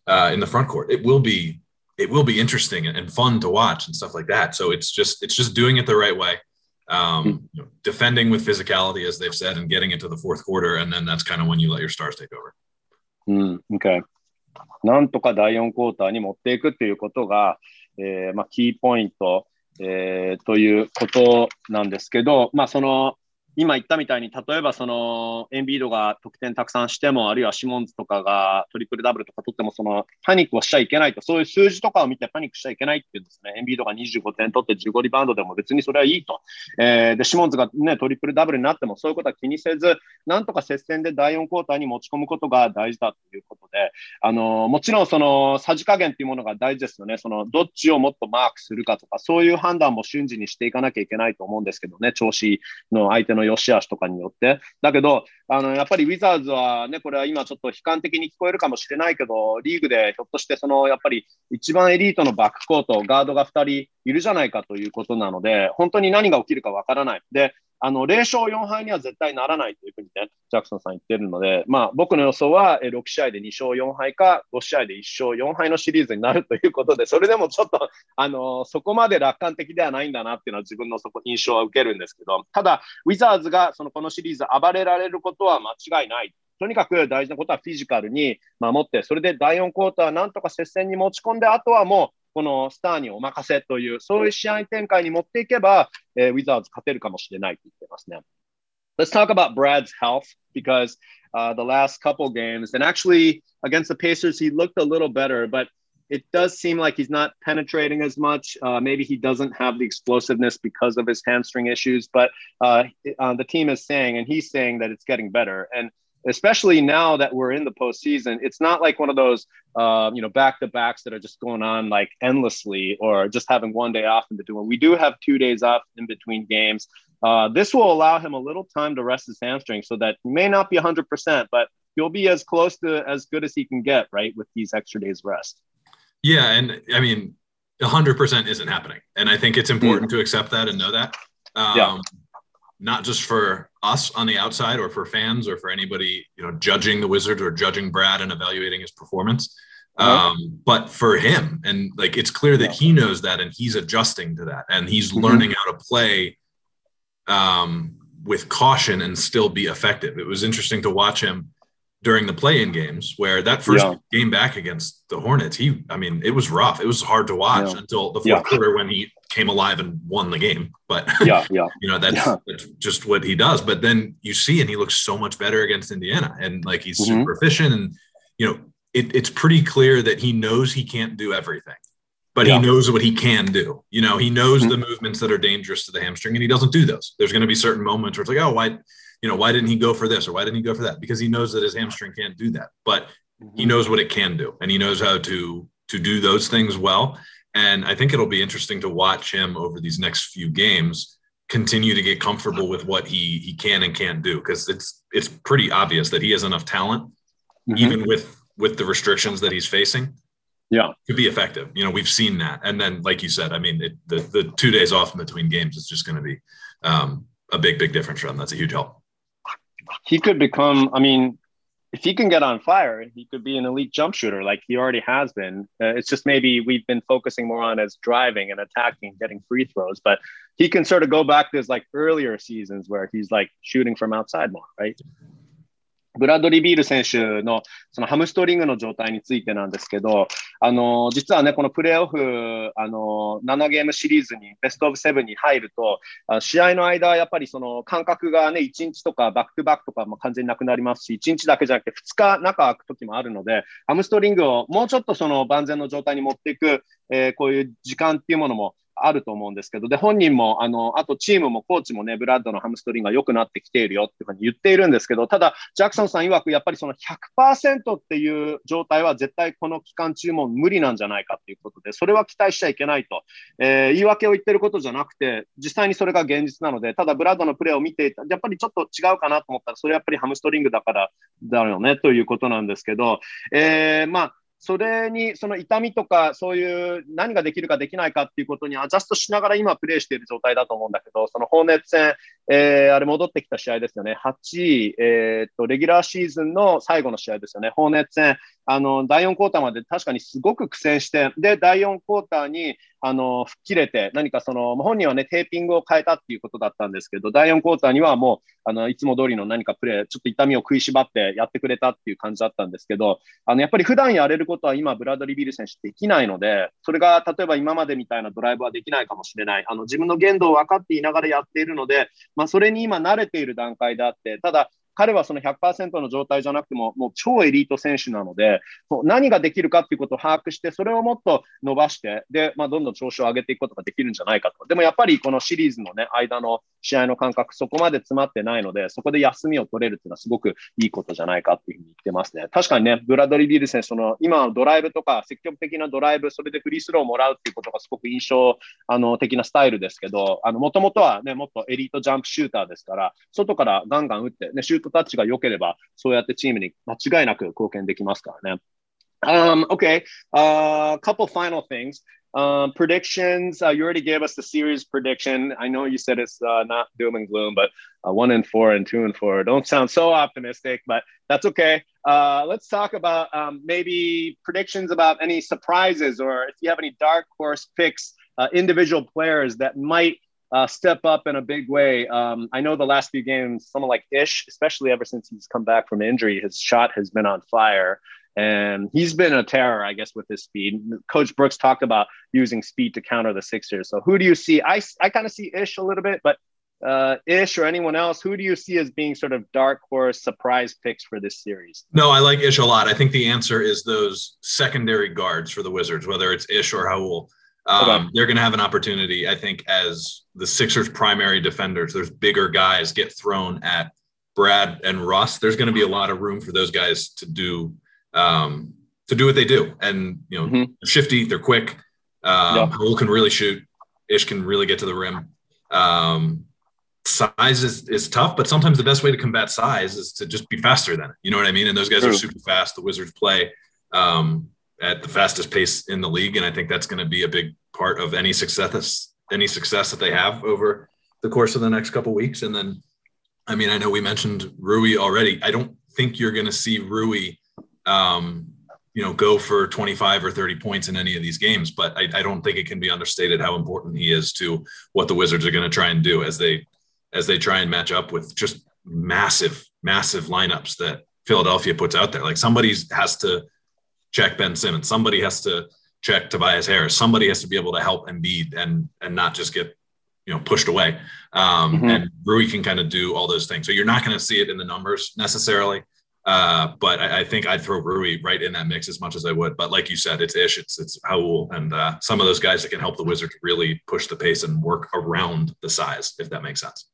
uh, in the front court. It will be it will be interesting and fun to watch and stuff like that. So it's just it's just doing it the right way, um, hmm. you know, defending with physicality as they've said, and getting into the fourth quarter, and then that's kind of when you let your stars take over. Mm, okay. なんとか第4クォーターに持っていくっていうことが、えーまあ、キーポイント、えー、ということなんですけど、まあ、その今言ったみたいに、例えばそのエンビードが得点たくさんしても、あるいはシモンズとかがトリプルダブルとか取っても、そのパニックをしちゃいけないと、そういう数字とかを見てパニックしちゃいけないっていうんですね。エンビードが25点取って15リバウンドでも別にそれはいいと。えー、で、シモンズがね、トリプルダブルになってもそういうことは気にせず、なんとか接戦で第4クォーターに持ち込むことが大事だということで、あの、もちろんそのさじ加減っていうものが大事ですよね。そのどっちをもっとマークするかとか、そういう判断も瞬時にしていかなきゃいけないと思うんですけどね、調子の相手の良し悪しとかによって。だけど、あの、やっぱりウィザーズはね、これは今ちょっと悲観的に聞こえるかもしれないけど、リーグでひょっとしてその、やっぱり一番エリートのバックコート、ガードが2人いるじゃないかということなので、本当に何が起きるかわからない。で、あの、0勝4敗には絶対ならないというふうにね、ジャクソンさん言ってるので、まあ、僕の予想は6試合で2勝4敗か、5試合で1勝4敗のシリーズになるということで、それでもちょっと、あの、そこまで楽観的ではないんだなっていうのは自分のそこ印象は受けるんですけど、ただ、ウィザーズがそのこのシリーズ暴れられることは間違いない。とにかく大事なことはフィジカルに守って、それで第4クォーターなんとか接戦に持ち込んで、あとはもうこのスターにお任せという、そういう試合展開に持っていけば、えー、ウィザーズ勝てるかもしれないと言ってますね。 let's talk about Brad's health because uh, the last couple games, and actually against the Pacers, he looked a little better, but it does seem like he's not penetrating as much. Uh, maybe he doesn't have the explosiveness because of his hamstring issues, but uh, uh, the team is saying, and he's saying that it's getting better. And especially now that we're in the postseason, it's not like one of those, uh, you know, back to backs that are just going on like endlessly or just having one day off in between. We do have two days off in between games. Uh, this will allow him a little time to rest his hamstring so that he may not be 100%, but he'll be as close to as good as he can get, right, with these extra days rest. Yeah. And I mean, 100% isn't happening. And I think it's important mm. to accept that and know that. Um, yeah. Not just for us on the outside or for fans or for anybody, you know, judging the Wizards or judging Brad and evaluating his performance. Um, but for him, and like it's clear that he knows that and he's adjusting to that and he's mm-hmm. learning how to play um, with caution and still be effective. It was interesting to watch him during the play-in games where that first yeah. game back against the Hornets, he, I mean, it was rough. It was hard to watch yeah. until the fourth yeah. quarter when he came alive and won the game. But yeah, yeah, you know that's, that's, just what he does. But then you see, and he looks so much better against Indiana, and like he's mm-hmm. super efficient, and you know, it, it's pretty clear that he knows he can't do everything but he knows what he can do. You know, he knows mm-hmm. the movements that are dangerous to the hamstring and he doesn't do those. There's going to be certain moments where it's like, oh, why, you know, why didn't he go for this or why didn't he go for that? Because he knows that his hamstring can't do that, but mm-hmm. he knows what it can do and he knows how to to do those things well. And I think it'll be interesting to watch him over these next few games continue to get comfortable with what he he can and can't do because it's it's pretty obvious that he has enough talent mm-hmm. even with with the restrictions that he's facing yeah to be effective you know we've seen that and then like you said i mean it, the the two days off in between games is just going to be um, a big big difference for him that's a huge help he could become i mean if he can get on fire he could be an elite jump shooter like he already has been. Uh, it's just maybe we've been focusing more on as driving and attacking getting free throws but he can sort of go back to his like earlier seasons where he's like shooting from outside more right ブラッドリー・ビール選手のそのハムストリングの状態についてなんですけど、あの、実はね、このプレーオフ、あの、7ゲームシリーズにベストオブセブンに入ると、試合の間、やっぱりその感覚がね、1日とかバックトバックとかも完全になくなりますし、1日だけじゃなくて2日中空く時もあるので、ハムストリングをもうちょっとその万全の状態に持っていく、えー、こういう時間っていうものもあると思うんですけど、で、本人も、あの、あとチームもコーチもね、ブラッドのハムストリングが良くなってきているよっていうふうに言っているんですけど、ただ、ジャクソンさん曰く、やっぱりその100%っていう状態は絶対この期間中も無理なんじゃないかっていうことで、それは期待しちゃいけないと、えー、言い訳を言ってることじゃなくて、実際にそれが現実なので、ただブラッドのプレーを見ていた、やっぱりちょっと違うかなと思ったら、それやっぱりハムストリングだからだよねということなんですけど、えー、まあ、それに、その痛みとか、そういう何ができるかできないかっていうことにアジャストしながら今プレーしている状態だと思うんだけど、その放熱戦、えー、あれ戻ってきた試合ですよね。8位、えー、っと、レギュラーシーズンの最後の試合ですよね。放熱戦、あの、第4クォーターまで確かにすごく苦戦して、で、第4クォーターに、あの、吹っ切れて、何かその、本人はね、テーピングを変えたっていうことだったんですけど、第4クォーターにはもう、あの、いつも通りの何かプレー、ちょっと痛みを食いしばってやってくれたっていう感じだったんですけど、あの、やっぱり普段やれることは今、ブラッドリー・ビル選手できないので、それが例えば今までみたいなドライブはできないかもしれない。あの、自分の限度を分かっていながらやっているので、まあ、それに今慣れている段階であって、ただ、彼はその100%の状態じゃなくても、もう超エリート選手なので、何ができるかっていうことを把握して、それをもっと伸ばして、で、まあ、どんどん調子を上げていくことができるんじゃないかと。でもやっぱりこのシリーズのね、間の試合の感覚、そこまで詰まってないので、そこで休みを取れるっていうのはすごくいいことじゃないかっていうふうに言ってますね。確かにね、ブラドリー・ビール選手、その今ドライブとか、積極的なドライブ、それでフリースローをもらうっていうことがすごく印象あの的なスタイルですけど、あのもともとはね、もっとエリートジャンプシューターですから、外からガンガン打って、ね、シュートタッチが良ければば、そうやってチームに間違いなく貢献できますからね。Um, okay, a uh, couple final things. Um, predictions. Uh, you already gave us the series prediction. I know you said it's uh, not doom and gloom, but uh, one and four and two and four don't sound so optimistic, but that's okay. Uh, let's talk about um, maybe predictions about any surprises or if you have any dark horse picks, uh, individual players that might uh, step up in a big way. Um, I know the last few games, someone like Ish, especially ever since he's come back from injury, his shot has been on fire. And he's been a terror, I guess, with his speed. Coach Brooks talked about using speed to counter the Sixers. So who do you see? I, I kind of see Ish a little bit, but uh, Ish or anyone else, who do you see as being sort of dark horse surprise picks for this series? No, I like Ish a lot. I think the answer is those secondary guards for the Wizards, whether it's Ish or Raul. Um. They're going to have an opportunity, I think, as the Sixers' primary defenders. There's bigger guys get thrown at Brad and Russ. There's going to be a lot of room for those guys to do um, to do what they do, and you know, mm-hmm. shifty. They're quick. Um. Raul can really shoot. Ish can really get to the rim. Um, size is, is tough, but sometimes the best way to combat size is to just be faster than it. You know what I mean? And those guys True. are super fast. The Wizards play um, at the fastest pace in the league, and I think that's going to be a big part of any success any success that they have over the course of the next couple weeks. And then, I mean, I know we mentioned Rui already. I don't think you're going to see Rui, um, you know, go for 25 or 30 points in any of these games, but I, I don't think it can be understated how important he is to what the Wizards are going to try and do as they as they try and match up with just massive, massive lineups that Philadelphia puts out there. Like somebody has to check Ben Simmons, somebody has to check Tobias Harris, somebody has to be able to help Embiid and and not just get you know pushed away. Um, mm-hmm. And Rui can kind of do all those things. So you're not going to see it in the numbers necessarily. Uh, but I, I, think I'd throw Rui right in that mix as much as I would. But like you said, it's Ish, it's it's Raul, and uh, some of those guys that can help the Wizards really push the pace and work around the size, if that makes sense.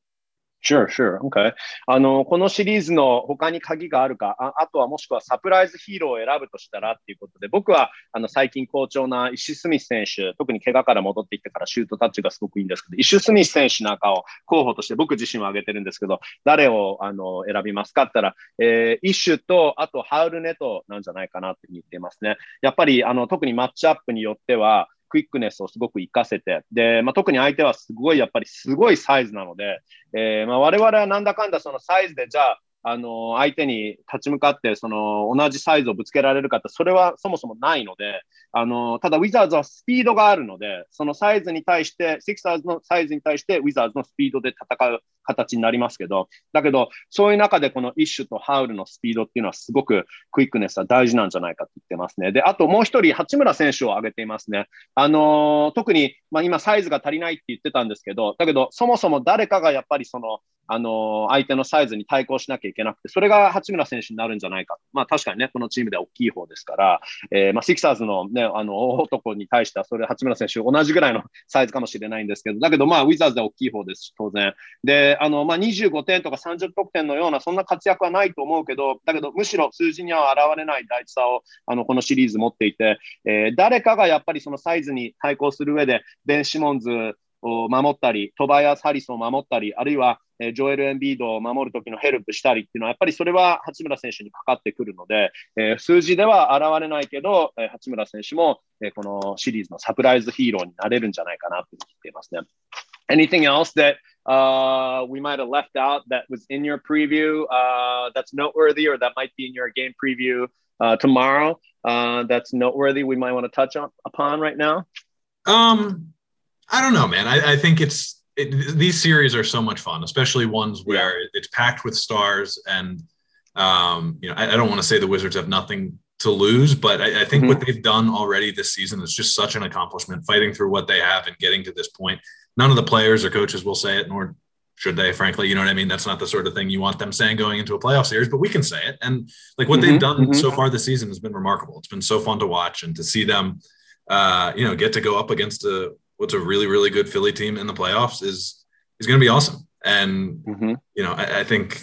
Sure, sure. Okay. あの、このシリーズの他に鍵があるか、ああとはもしくはサプライズヒーローを選ぶとしたらっていうことで、僕はあの最近好調なイシュ・スミス選手、特に怪我から戻ってきてからシュートタッチがすごくいいんですけど、イシュ・スミス選手なんかを候補として僕自身は挙げてるんですけど、誰をあの選びますかって言ったら、えー、イシュと、あとハウルネトなんじゃないかなって言ってますね。やっぱりあの特にマッチアップによっては、クイックネスをすごく活かせて、で、まあ、特に相手はすごい、やっぱりすごいサイズなので、えー、まあ、我々はなんだかんだそのサイズで、じゃあ、あの、相手に立ち向かって、その、同じサイズをぶつけられるかって、それはそもそもないので、あの、ただ、ウィザーズはスピードがあるので、そのサイズに対して、シクサーズのサイズに対して、ウィザーズのスピードで戦う形になりますけど、だけど、そういう中でこのイッシュとハウルのスピードっていうのはすごくクイックネスは大事なんじゃないかって言ってますね。で、あともう一人、八村選手を挙げていますね。あの、特に、まあ、今サイズが足りないって言ってたんですけど、だけど、そもそも誰かがやっぱりその、あの、相手のサイズに対抗しなきゃいけなくて、それが八村選手になるんじゃないか。まあ確かにね、このチームでは大きい方ですから、えー、まあシクサーズのね、あの、男に対しては、それ八村選手同じぐらいのサイズかもしれないんですけど、だけどまあウィザーズで大きい方ですし、当然。で、あの、まあ25点とか30得点のような、そんな活躍はないと思うけど、だけどむしろ数字には現れない大事さを、あの、このシリーズ持っていて、えー、誰かがやっぱりそのサイズに対抗する上で、ベン・シモンズ、を守ったり、トバイアス・ハリスを守ったり、あるいは、えジョエル・エンビードを守るときのヘルプしたりっていうのは、やっぱりそれは八村選手にかかってくるので、えー、数字では現れないけど、えー、八村選手も、えー、このシリーズのサプライズヒーローになれるんじゃないかなと言っていますね。Anything else that uh, we might have left out that was in your preview uh, that's noteworthy or that might be in your game preview uh, tomorrow uh, that's noteworthy we might want to touch on, upon right now? Um, I don't know, man. I, I think it's it, these series are so much fun, especially ones where yeah. it's packed with stars. And um, you know, I, I don't want to say the Wizards have nothing to lose, but I, I think mm-hmm. what they've done already this season is just such an accomplishment, fighting through what they have and getting to this point. None of the players or coaches will say it, nor should they, frankly. You know what I mean? That's not the sort of thing you want them saying going into a playoff series, but we can say it. And like what mm-hmm, they've done mm-hmm. so far this season has been remarkable. It's been so fun to watch and to see them, uh, you know, get to go up against a what's a really really good Philly team in the playoffs is is going to be awesome. And mm-hmm. you know, I, I, think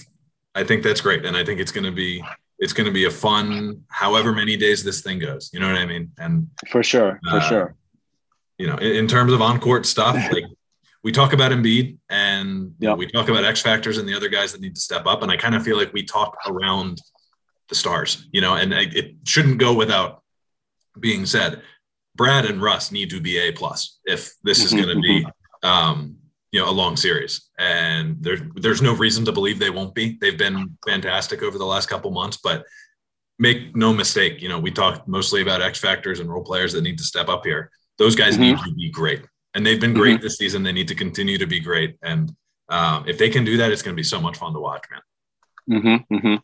I think that's great, and I think it's going to be it's going to be a fun however many days this thing goes. You know what I mean? And for sure, for uh, sure. You know, in, in terms of on court stuff, like we talk about Embiid and yep. we talk about X factors and the other guys that need to step up, and I kind of feel like we talk around the stars. You know, and it shouldn't go without being said Brad and Russ need to be a plus if this is going to be mm-hmm. um, you know a long series, and there's there's no reason to believe they won't be. They've been fantastic over the last couple months, but make no mistake, you know we talked mostly about X factors and role players that need to step up here. Those guys mm-hmm. need to be great, and they've been great mm-hmm. this season. They need to continue to be great, and um, if they can do that, it's going to be so much fun to watch, man. うんうん、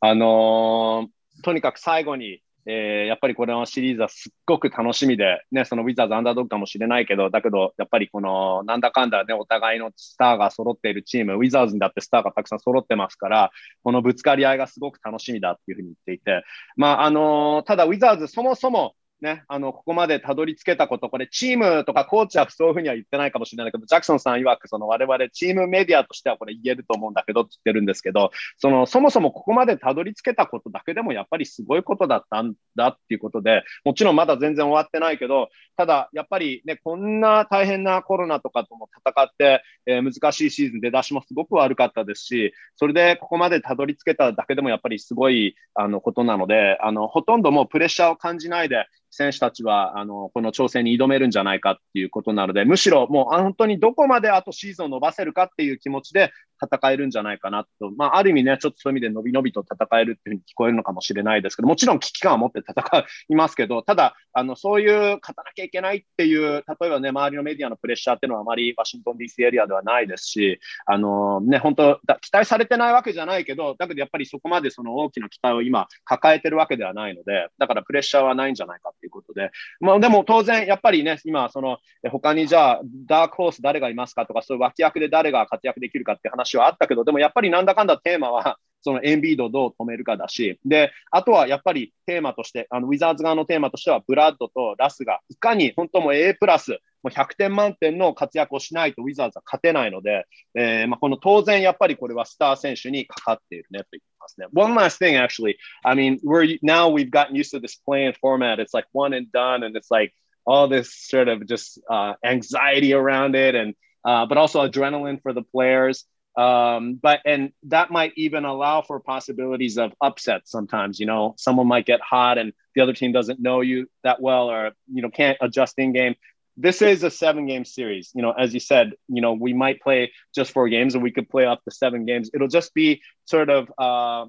あのー、とにかく最後に えー、やっぱりこれのシリーズはすっごく楽しみで、ね、そのウィザーズアンダードッグかもしれないけど、だけど、やっぱりこの、なんだかんだね、お互いのスターが揃っているチーム、ウィザーズにだってスターがたくさん揃ってますから、このぶつかり合いがすごく楽しみだっていうふうに言っていて、まあ、あのー、ただウィザーズそもそも、ね、あの、ここまでたどり着けたこと、これチームとかコーチはそういうふうには言ってないかもしれないけど、ジャクソンさん曰く、その我々チームメディアとしてはこれ言えると思うんだけどって言ってるんですけど、その、そもそもここまでたどり着けたことだけでもやっぱりすごいことだったんだっていうことで、もちろんまだ全然終わってないけど、ただやっぱりね、こんな大変なコロナとかとも戦って、えー、難しいシーズン出だしもすごく悪かったですし、それでここまでたどり着けただけでもやっぱりすごいあのことなので、あの、ほとんどもうプレッシャーを感じないで、選手たちはあのこの挑戦に挑めるんじゃないかっていうことなので、むしろもう本当にどこまであとシーズンを伸ばせるかっていう気持ちで戦えるんじゃないかなと、まあ、ある意味ね、ちょっとそういう意味で伸び伸びと戦えるっていうふうに聞こえるのかもしれないですけど、もちろん危機感を持って戦いますけど、ただ、あのそういう勝たなきゃいけないっていう、例えばね、周りのメディアのプレッシャーっていうのはあまりワシントン DC エリアではないですし、あのね、本当期待されてないわけじゃないけど、だけどやっぱりそこまでその大きな期待を今抱えてるわけではないので、だからプレッシャーはないんじゃないかっていうことで、まあ、でも当然、やっぱりね、今、その、他にじゃあ、ダークホース誰がいますかとか、そういう脇役で誰が活躍できるかって話はあったけど、でもやっぱりなんだかんだテーマは、そのエンビードをどう止めるかだし、で、あとはやっぱりテーマとして、あのウィザーズ側のテーマとしては、ブラッドとラスがいかに本当も A プラス、もう100点満点の活躍をしないとウィザーズは勝てないので、えーまあ、この当然やっぱりこれはスター選手にかかっているねと言ってますね。One last thing, actually. I mean, we're now we've gotten used to this playing format. It's like one and done, and it's like all this sort of just uh, anxiety around it, and uh, but also adrenaline for the players. Um, but and that might even allow for possibilities of upset sometimes. You know, someone might get hot and the other team doesn't know you that well, or you know can't adjust in game. This is a seven game series. You know, as you said, you know we might play just four games, and we could play off the seven games. It'll just be sort of uh,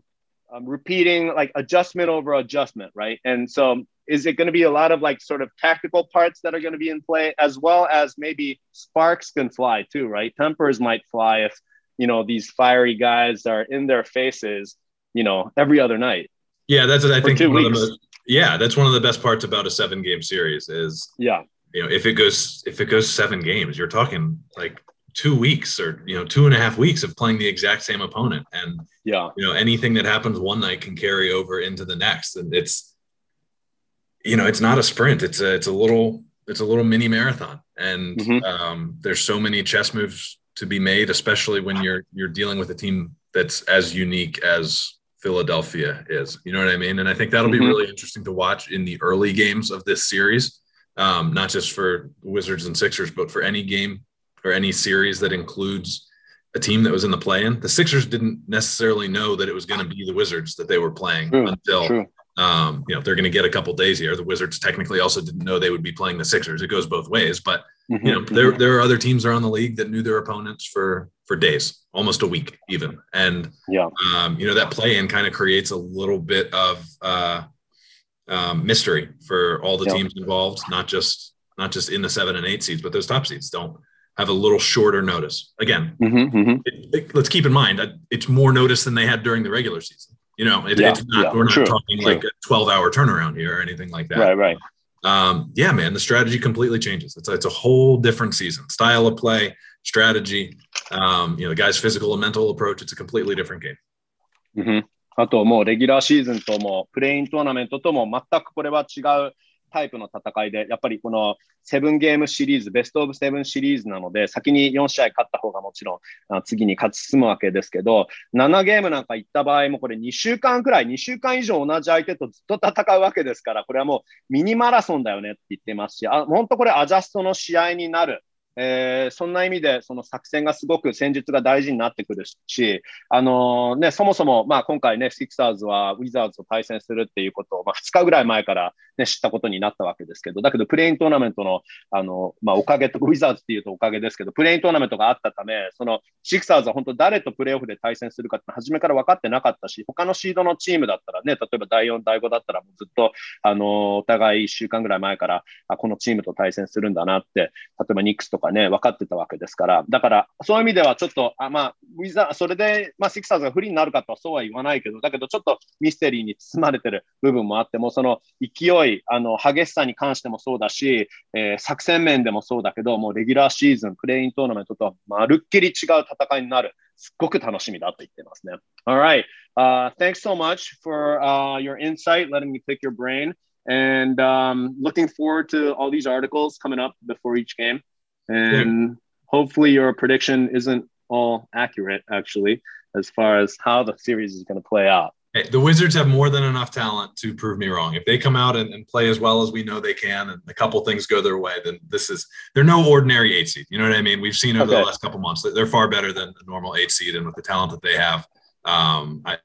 um, repeating like adjustment over adjustment, right? And so is it going to be a lot of like sort of tactical parts that are going to be in play as well as maybe sparks can fly too right tempers might fly if you know these fiery guys are in their faces you know every other night. Yeah that's i think one of the yeah that's one of the best parts about a seven game series is yeah. you know if it goes if it goes seven games you're talking like two weeks or you know two and a half weeks of playing the exact same opponent. And yeah. you know anything that happens one night can carry over into the next. And it's you know, it's not a sprint. It's a it's a little it's a little mini marathon, and mm-hmm. um, there's so many chess moves to be made, especially when you're you're dealing with a team that's as unique as Philadelphia is. You know what I mean? And I think that'll mm-hmm. be really interesting to watch in the early games of this series, um, not just for Wizards and Sixers, but for any game or any series that includes a team that was in the play-in. The Sixers didn't necessarily know that it was going to be the Wizards that they were playing true, until true. Um, you know, they're going to get a couple days here. The Wizards technically also didn't know they would be playing the Sixers. It goes both ways, but mm-hmm. you know, there there are other teams around the league that knew their opponents for for days, almost a week even. And yeah, um, you know, that play in kind of creates a little bit of uh, um, mystery for all the yeah. teams involved, not just not just in the seven and eight seeds, but those top seeds don't have a little shorter notice. Again, mm-hmm, mm-hmm. It, it, let's keep in mind that it's more notice than they had during the regular season. You know, it, yeah, it's not, yeah, we're not true, talking true. like a 12 hour turnaround here or anything like that. Right, right Um, yeah, man, the strategy completely changes. It's a, it's a whole different season, style of play, strategy. Um, you know, the guy's physical and mental approach. It's a completely different game. Mm-hmm. あともうレギュラーシーズンともプレイントーナメントとも全くこれは違う タイプの戦いで、やっぱりこのセブンゲームシリーズ、ベストオブセブンシリーズなので、先に4試合勝った方がもちろん次に勝ち進むわけですけど、7ゲームなんか行った場合もこれ2週間くらい、2週間以上同じ相手とずっと戦うわけですから、これはもうミニマラソンだよねって言ってますし、あ本当これアジャストの試合になる。えー、そんな意味でその作戦がすごく戦術が大事になってくるし、あのー、ね、そもそも、まあ、今回ね、シクサーズはウィザーズと対戦するっていうことを、まあ、2日ぐらい前から、ね、知ったことになったわけですけど、だけどプレイントーナメントの、あのまあ、おかげと、ウィザーズっていうとおかげですけど、プレイントーナメントがあったため、そのシクサーズは本当誰とプレーオフで対戦するかって初めから分かってなかったし、他のシードのチームだったらね、例えば第4、第5だったらもうずっと、あのー、お互い1週間ぐらい前から、あこのチームと対戦するんだなって、例えばニックスとかがね、分かってたわけですから、だから、そういう意味ではちょっと、あまあ、ウィザそれで、まあ、シクサーズが不利になるかとはそうは言わないけど、だけど、ちょっとミステリーに包まれてる部分もあって、もその勢い、あの、激しさに関してもそうだし、えー、作戦面でもそうだけど、もうレギュラーシーズン、プレイントーナメントとはまるっきり違う戦いになる。すっごく楽しみだと言ってますね。Alright.、Uh, thanks so much for、uh, your insight, letting me pick your brain. and um, looking forward to all these articles coming up before each game. And yeah. hopefully, your prediction isn't all accurate, actually, as far as how the series is going to play out. Hey, the Wizards have more than enough talent to prove me wrong. If they come out and, and, play as well as we know they can, and a couple things go their way, then this is they're no ordinary eight seed. You know what I mean? We've seen over okay. the last couple months that they're far better than the normal eight seed, and with the talent that they have, um, I,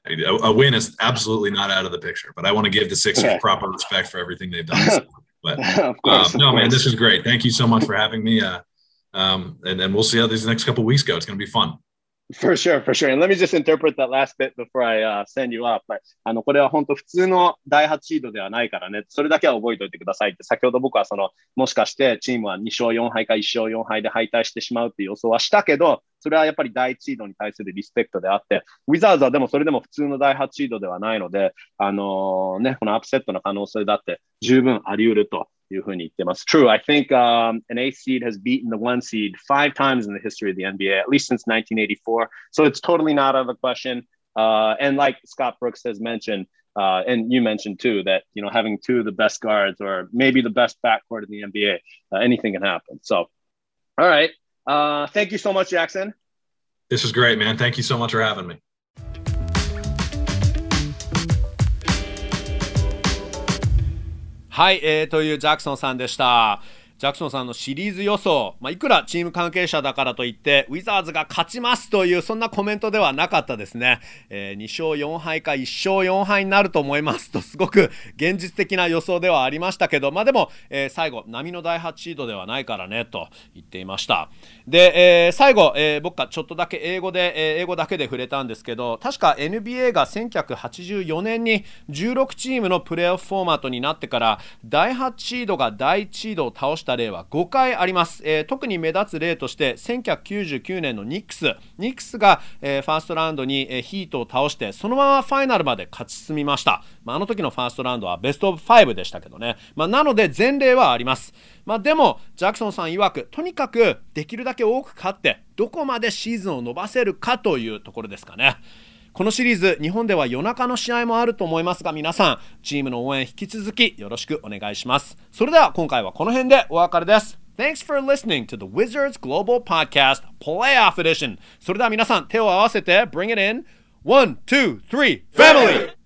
a win is absolutely not out of the picture. But I want to give the Sixers okay. proper respect for everything they've done. But course, um, no, man, this is great. Thank you so much for having me. Uh, um, and then we'll see how these next couple weeks go. It's going to be fun. For sure, for sure. And let me just interpret that last bit before I、uh, send you up. あの、これは本当普通の第8シードではないからね、それだけは覚えておいてくださいって、先ほど僕はその、もしかしてチームは2勝4敗か1勝4敗で敗退してしまうっていう予想はしたけど、それはやっぱり第1シードに対するリスペクトであって、ウィザーズはでもそれでも普通の第8シードではないので、あのー、ね、このアップセットの可能性だって十分あり得るというふうに言ってます。True, I think、um, an eighth seed has beaten the one seed five times in the history of the NBA, at least since 1984. So it's totally not out of the question. Uh, and like Scott Brooks has mentioned, uh, and you mentioned too that you know having two of the best guards or maybe the best backcourt in the NBA, uh, anything can happen. So, all right, uh, thank you so much, Jackson. This is great, man. Thank you so much for having me. はい、えー、というジャクソンさんでした。ジャクソンさんのシリーズ予想、まあ、いくらチーム関係者だからといってウィザーズが勝ちますというそんなコメントではなかったですね、えー、2勝4敗か1勝4敗になると思いますとすごく現実的な予想ではありましたけど、まあ、でも、えー、最後波の第8シードではないからねと言っていました。で、えー、最後、え僕がちょっとだけ英語で、え英語だけで触れたんですけど確か NBA が1984年に16チームのプレーオフフォーマットになってから第8シードが第1シードを倒したた例は5回あります、えー、特に目立つ例として1999年のニックス。ニックスが、えー、ファーストラウンドに、えー、ヒートを倒してそのままファイナルまで勝ち進みました、まあ、あの時のファーストラウンドはベストオブ5でしたけどね、まあ、なので前例はあります。まあ、でもジャクソンさん曰くとにかくできるだけ多く勝ってどこまでシーズンを伸ばせるかというところですかね。このシリーズ日本では夜中の試合もあると思いますが皆さんチームの応援引き続きよろしくお願いします。それでは今回はこの辺でお別れです。Thanks for listening to the Wizards Global Podcast Playoff Edition それでは皆さん手を合わせて Bring it in one two three Family!